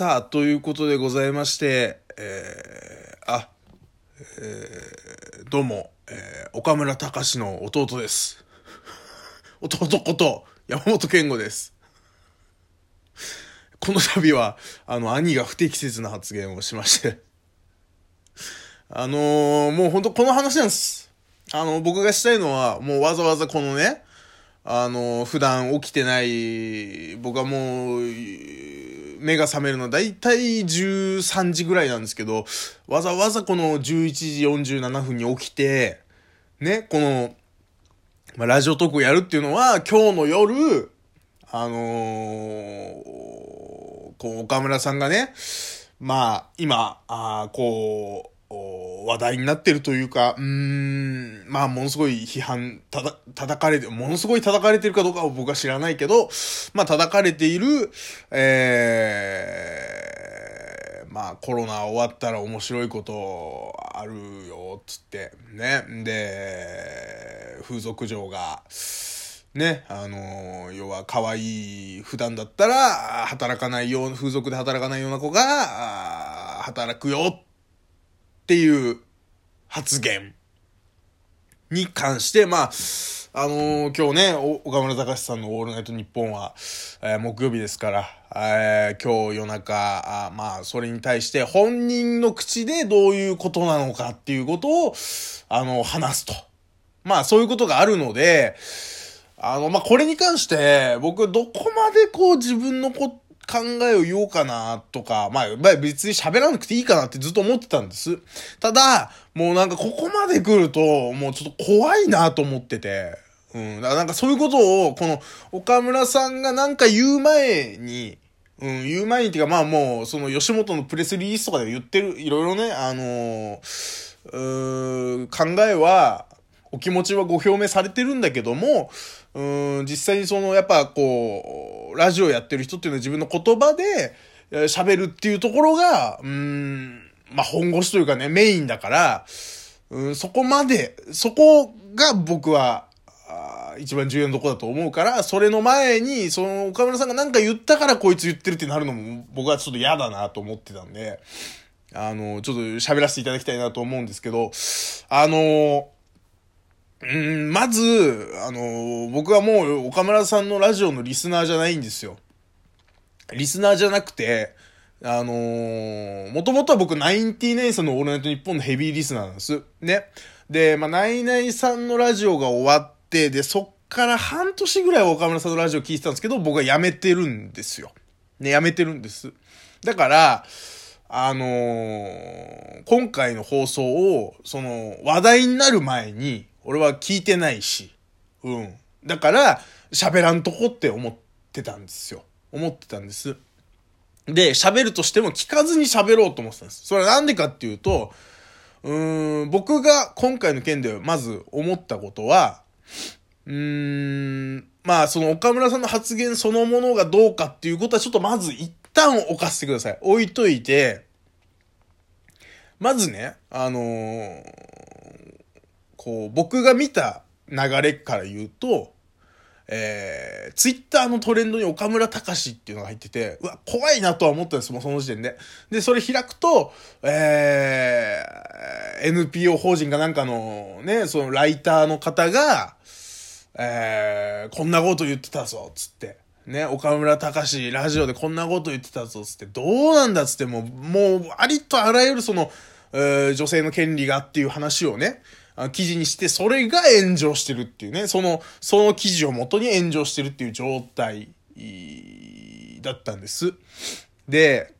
さあ、ということでございまして、えー、あ、えー、どうも、えー、岡村隆の弟です。弟こと、山本健吾です。この度は、あの、兄が不適切な発言をしまして、あのー、もう本当この話なんです。あの、僕がしたいのは、もうわざわざこのね、あの、普段起きてない、僕はもう、目が覚めるのは大体13時ぐらいなんですけど、わざわざこの11時47分に起きて、ね、この、まあ、ラジオトークをやるっていうのは、今日の夜、あのーこう、岡村さんがね、まあ、今、あこう、話題になってるというか、うーん、まあ、ものすごい批判、ただ、叩かれて、ものすごい叩かれてるかどうかは僕は知らないけど、まあ、叩かれている、えー、まあ、コロナ終わったら面白いことあるよ、つって、ね。で、風俗嬢が、ね、あの要は可愛い、普段だったら、働かないような、風俗で働かないような子が、働くよっていう発言に関して、まあ、あのー今日ね、岡村隆史さんのオールナイトニッポンは、えー木曜日ですから、えー今日夜中、あまあ、それに対して本人の口でどういうことなのかっていうことを、あの、話すと。まあ、そういうことがあるので、あの、まあ、これに関して、僕、どこまでこう自分のこと考えを言おうかな、とか、まあ、別に喋らなくていいかなってずっと思ってたんです。ただ、もうなんかここまで来ると、もうちょっと怖いなと思ってて、うん、だからなんかそういうことを、この、岡村さんがなんか言う前に、うん、言う前にっていうか、まあもう、その吉本のプレスリリースとかで言ってる、いろいろね、あのーうー考えは、お気持ちはご表明されてるんだけども、うん、実際にその、やっぱこう、ラジオやってる人っていうのは自分の言葉で喋るっていうところが、うん、まあ本腰というかね、メインだから、うん、そこまで、そこが僕は、一番重要なとこだと思うから、それの前に、その岡村さんが何か言ったからこいつ言ってるってなるのも僕はちょっと嫌だなと思ってたんで、あの、ちょっと喋らせていただきたいなと思うんですけど、あの、うん、まず、あの、僕はもう岡村さんのラジオのリスナーじゃないんですよ。リスナーじゃなくて、あのー、もともとは僕、ナインティナインさんのオールナイトニッポンのヘビーリスナーなんです。ね。で、まあ、ナイナイさんのラジオが終わって、で、そっから半年ぐらい岡村さんのラジオ聞いてたんですけど、僕は辞めてるんですよ。ね、辞めてるんです。だから、あのー今回の放送を、その、話題になる前に、俺は聞いてないし、うん。だから、喋らんとこって思ってたんですよ。思ってたんです。で、喋るとしても聞かずに喋ろうと思ってたんです。それはなんでかっていうと、うーん、僕が今回の件でまず思ったことは、うーん、まあその岡村さんの発言そのものがどうかっていうことはちょっとまず一旦置かせてください。置いといて、まずね、あのーこう、僕が見た流れから言うと、えー、ツイッターのトレンドに岡村隆っていうのが入ってて、うわ、怖いなとは思ったんです、もうその時点で。で、それ開くと、えー、NPO 法人かなんかのね、そのライターの方が、えー、こんなこと言ってたぞ、つって。ね、岡村隆、ラジオでこんなこと言ってたぞ、つって、どうなんだつって、もう、もう、ありとあらゆるその、えー女性の権利がっていう話をね、記事にして、それが炎上してるっていうね、その、その記事をもとに炎上してるっていう状態だったんです。で、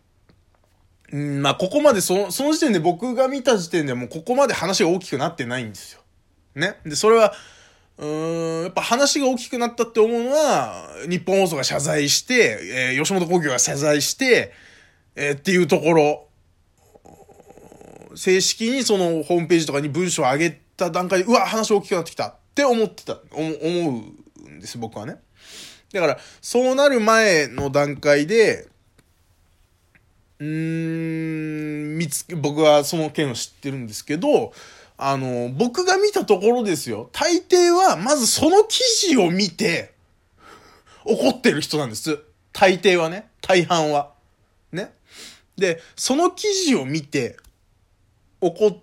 うん、まあ、ここまでその、その時点で僕が見た時点でもうここまで話が大きくなってないんですよ。ね。で、それは、うーん、やっぱ話が大きくなったって思うのは、日本放送が謝罪して、えー吉本興業が謝罪して、えーっていうところ、正式にそのホームページとかに文章を上げた段階で、うわ、話大きくなってきたって思ってた、思うんです、僕はね。だから、そうなる前の段階で、うーん、見つけ、僕はその件を知ってるんですけど、あの、僕が見たところですよ。大抵は、まずその記事を見て、怒ってる人なんです。大抵はね。大半は。ね。で、その記事を見て怒っ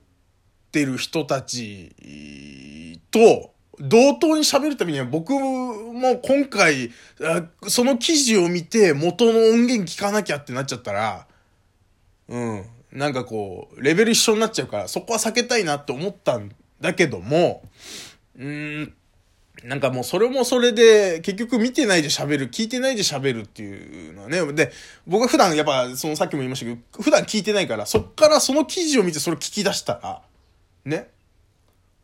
てる人たちと同等に喋るためには僕も今回、その記事を見て元の音源聞かなきゃってなっちゃったら、うん、なんかこう、レベル一緒になっちゃうから、そこは避けたいなって思ったんだけども、うん、なんかもうそれもそれで、結局見てないで喋る、聞いてないで喋るっていうのはね。で、僕は普段やっぱ、そのさっきも言いましたけど、普段聞いてないから、そっからその記事を見てそれを聞き出したら、ね。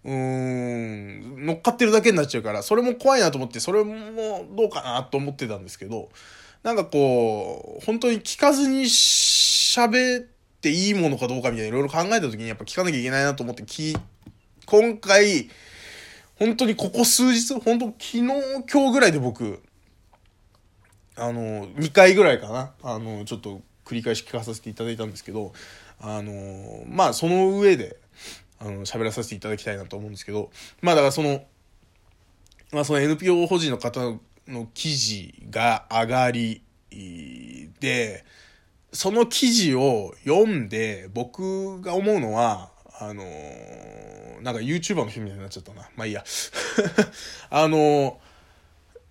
うーん、乗っかってるだけになっちゃうから、それも怖いなと思って、それもどうかなと思ってたんですけど、なんかこう、本当に聞かずに喋っていいものかどうかみたいないろいろ考えた時にやっぱ聞かなきゃいけないなと思って聞、今回、本当にここ数日、本当昨日、今日ぐらいで僕、あの、2回ぐらいかな、あの、ちょっと繰り返し聞かさせていただいたんですけど、あの、まあその上で、あの、喋らさせていただきたいなと思うんですけど、まあだからその、まあその NPO 法人の方の記事が上がり、で、その記事を読んで僕が思うのは、あのなんか YouTuber の人みたいになっちゃったな。まあいいや。あの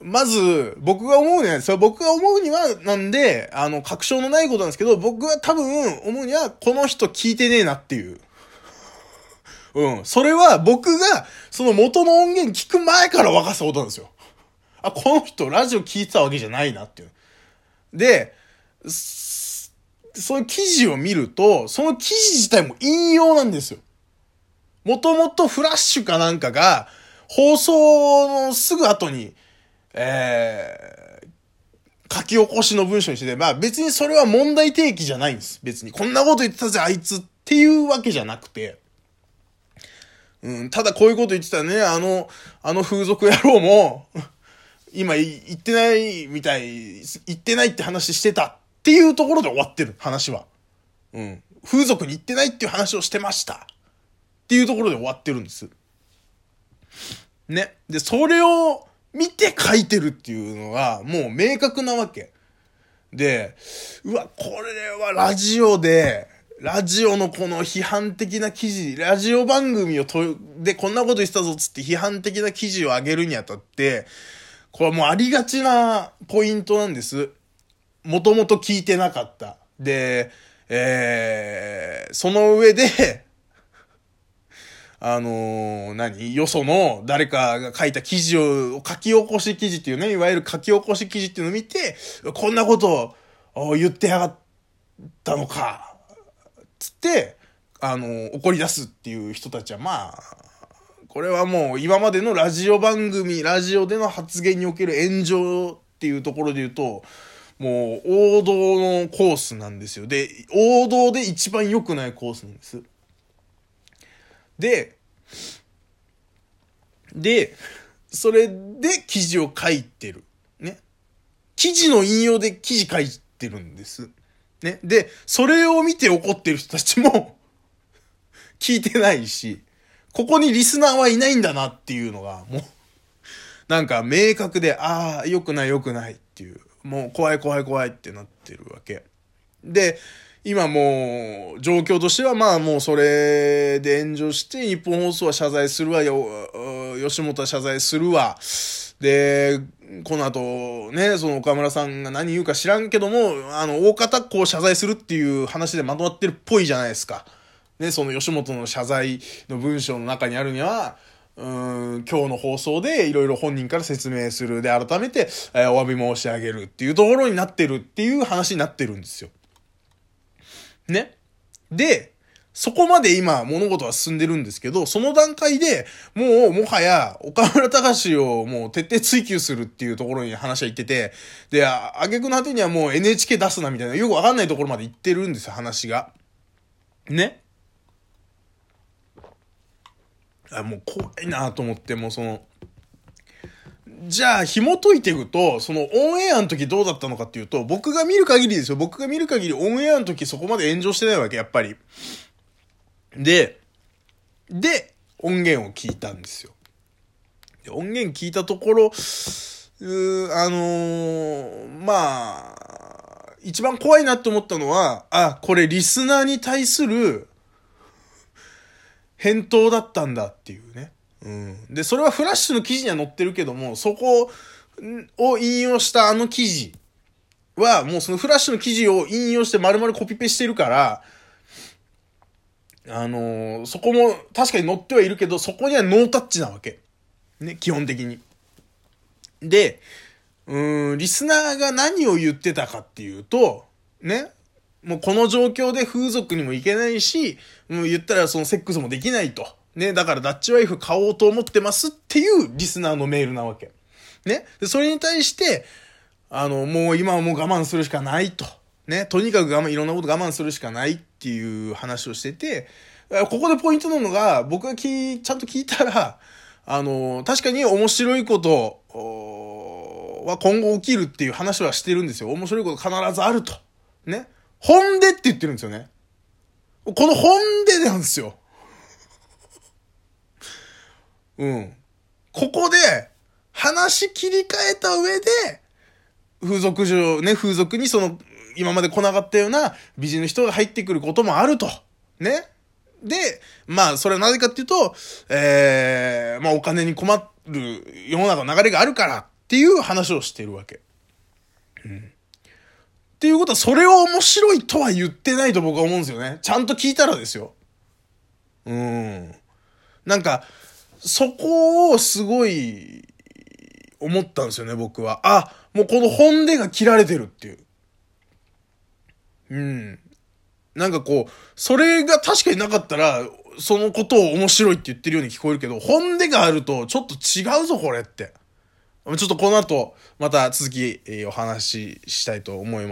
まず、僕が思うには、それ僕が思うには、なんで、あの、確証のないことなんですけど、僕は多分思うには、この人聞いてねえなっていう。うん。それは僕が、その元の音源聞く前から分かったことなんですよ。あ、この人ラジオ聞いてたわけじゃないなっていう。で、そういう記事を見ると、その記事自体も引用なんですよ。もともとフラッシュかなんかが、放送のすぐ後に、えー、書き起こしの文章にしてて、まあ別にそれは問題提起じゃないんです。別に。こんなこと言ってたぜ、あいつっていうわけじゃなくて。うん、ただこういうこと言ってたね、あの、あの風俗野郎も、今言ってないみたい、言ってないって話してたっていうところで終わってる、話は。うん。風俗に行ってないっていう話をしてました。っていうところで終わってるんです。ね。で、それを見て書いてるっていうのは、もう明確なわけ。で、うわ、これはラジオで、ラジオのこの批判的な記事、ラジオ番組をと、で、こんなこと言ってたぞっつって批判的な記事を上げるにあたって、これはもうありがちなポイントなんです。もともと聞いてなかった。で、えー、その上で あのー、何？よその誰かが書いた記事を、書き起こし記事っていうね、いわゆる書き起こし記事っていうのを見て、こんなことを言ってやがったのか、つって、あのー、怒り出すっていう人たちは、まあ、これはもう今までのラジオ番組、ラジオでの発言における炎上っていうところで言うと、もう王道のコースなんですよ。で、王道で一番良くないコースなんです。で、で、それで記事を書いてる。ね。記事の引用で記事書いてるんです。ね。で、それを見て怒ってる人たちも 聞いてないし、ここにリスナーはいないんだなっていうのが、もう、なんか明確で、ああ、良くない良くないっていう。もう怖い怖い怖いってなってるわけ。で、今もう、状況としてはまあもうそれで炎上して、日本放送は謝罪するわ、吉本は謝罪するわ。で、この後ね、その岡村さんが何言うか知らんけども、あの、大方こう謝罪するっていう話でまとまってるっぽいじゃないですか。ね、その吉本の謝罪の文章の中にあるには、うん、今日の放送でいろいろ本人から説明する。で、改めて、えー、お詫び申し上げるっていうところになってるっていう話になってるんですよ。ね。で、そこまで今物事は進んでるんですけど、その段階でもうもはや岡村隆史をもう徹底追求するっていうところに話は言ってて、で、あげくの果てにはもう NHK 出すなみたいなよくわかんないところまで行ってるんですよ、話が。ね。あもう怖いなと思って、もうその、じゃあ、紐解いていくと、そのオンエアの時どうだったのかっていうと、僕が見る限りですよ。僕が見る限りオンエアの時そこまで炎上してないわけ、やっぱり。で、で、音源を聞いたんですよ。で音源聞いたところ、うーあのー、まあ、一番怖いなって思ったのは、あ、これリスナーに対する返答だったんだっていうね。うん。で、それはフラッシュの記事には載ってるけども、そこを引用したあの記事は、もうそのフラッシュの記事を引用して丸々コピペしてるから、あのー、そこも確かに載ってはいるけど、そこにはノータッチなわけ。ね、基本的に。で、うん、リスナーが何を言ってたかっていうと、ね、もうこの状況で風俗にも行けないし、もう言ったらそのセックスもできないと。ね、だからダッチワイフ買おうと思ってますっていうリスナーのメールなわけ。ね。で、それに対して、あの、もう今はもう我慢するしかないと。ね。とにかく我慢、いろんなこと我慢するしかないっていう話をしてて、ここでポイントなのが、僕がき、ちゃんと聞いたら、あの、確かに面白いことは今後起きるっていう話はしてるんですよ。面白いこと必ずあると。ね。本でって言ってるんですよね。この本でなんですよ。うん。ここで、話切り替えた上で、風俗上、ね、風俗にその、今まで来なかったような美人の人が入ってくることもあると。ね。で、まあ、それはなぜかっていうと、ええー、まあ、お金に困る世の中の流れがあるからっていう話をしてるわけ。うん。っていうことは、それを面白いとは言ってないと僕は思うんですよね。ちゃんと聞いたらですよ。うん。なんか、そこをすごい思ったんですよね、僕は。あ、もうこの本音が切られてるっていう。うん。なんかこう、それが確かになかったら、そのことを面白いって言ってるように聞こえるけど、本音があるとちょっと違うぞ、これって。ちょっとこの後、また続き、えー、お話ししたいと思います。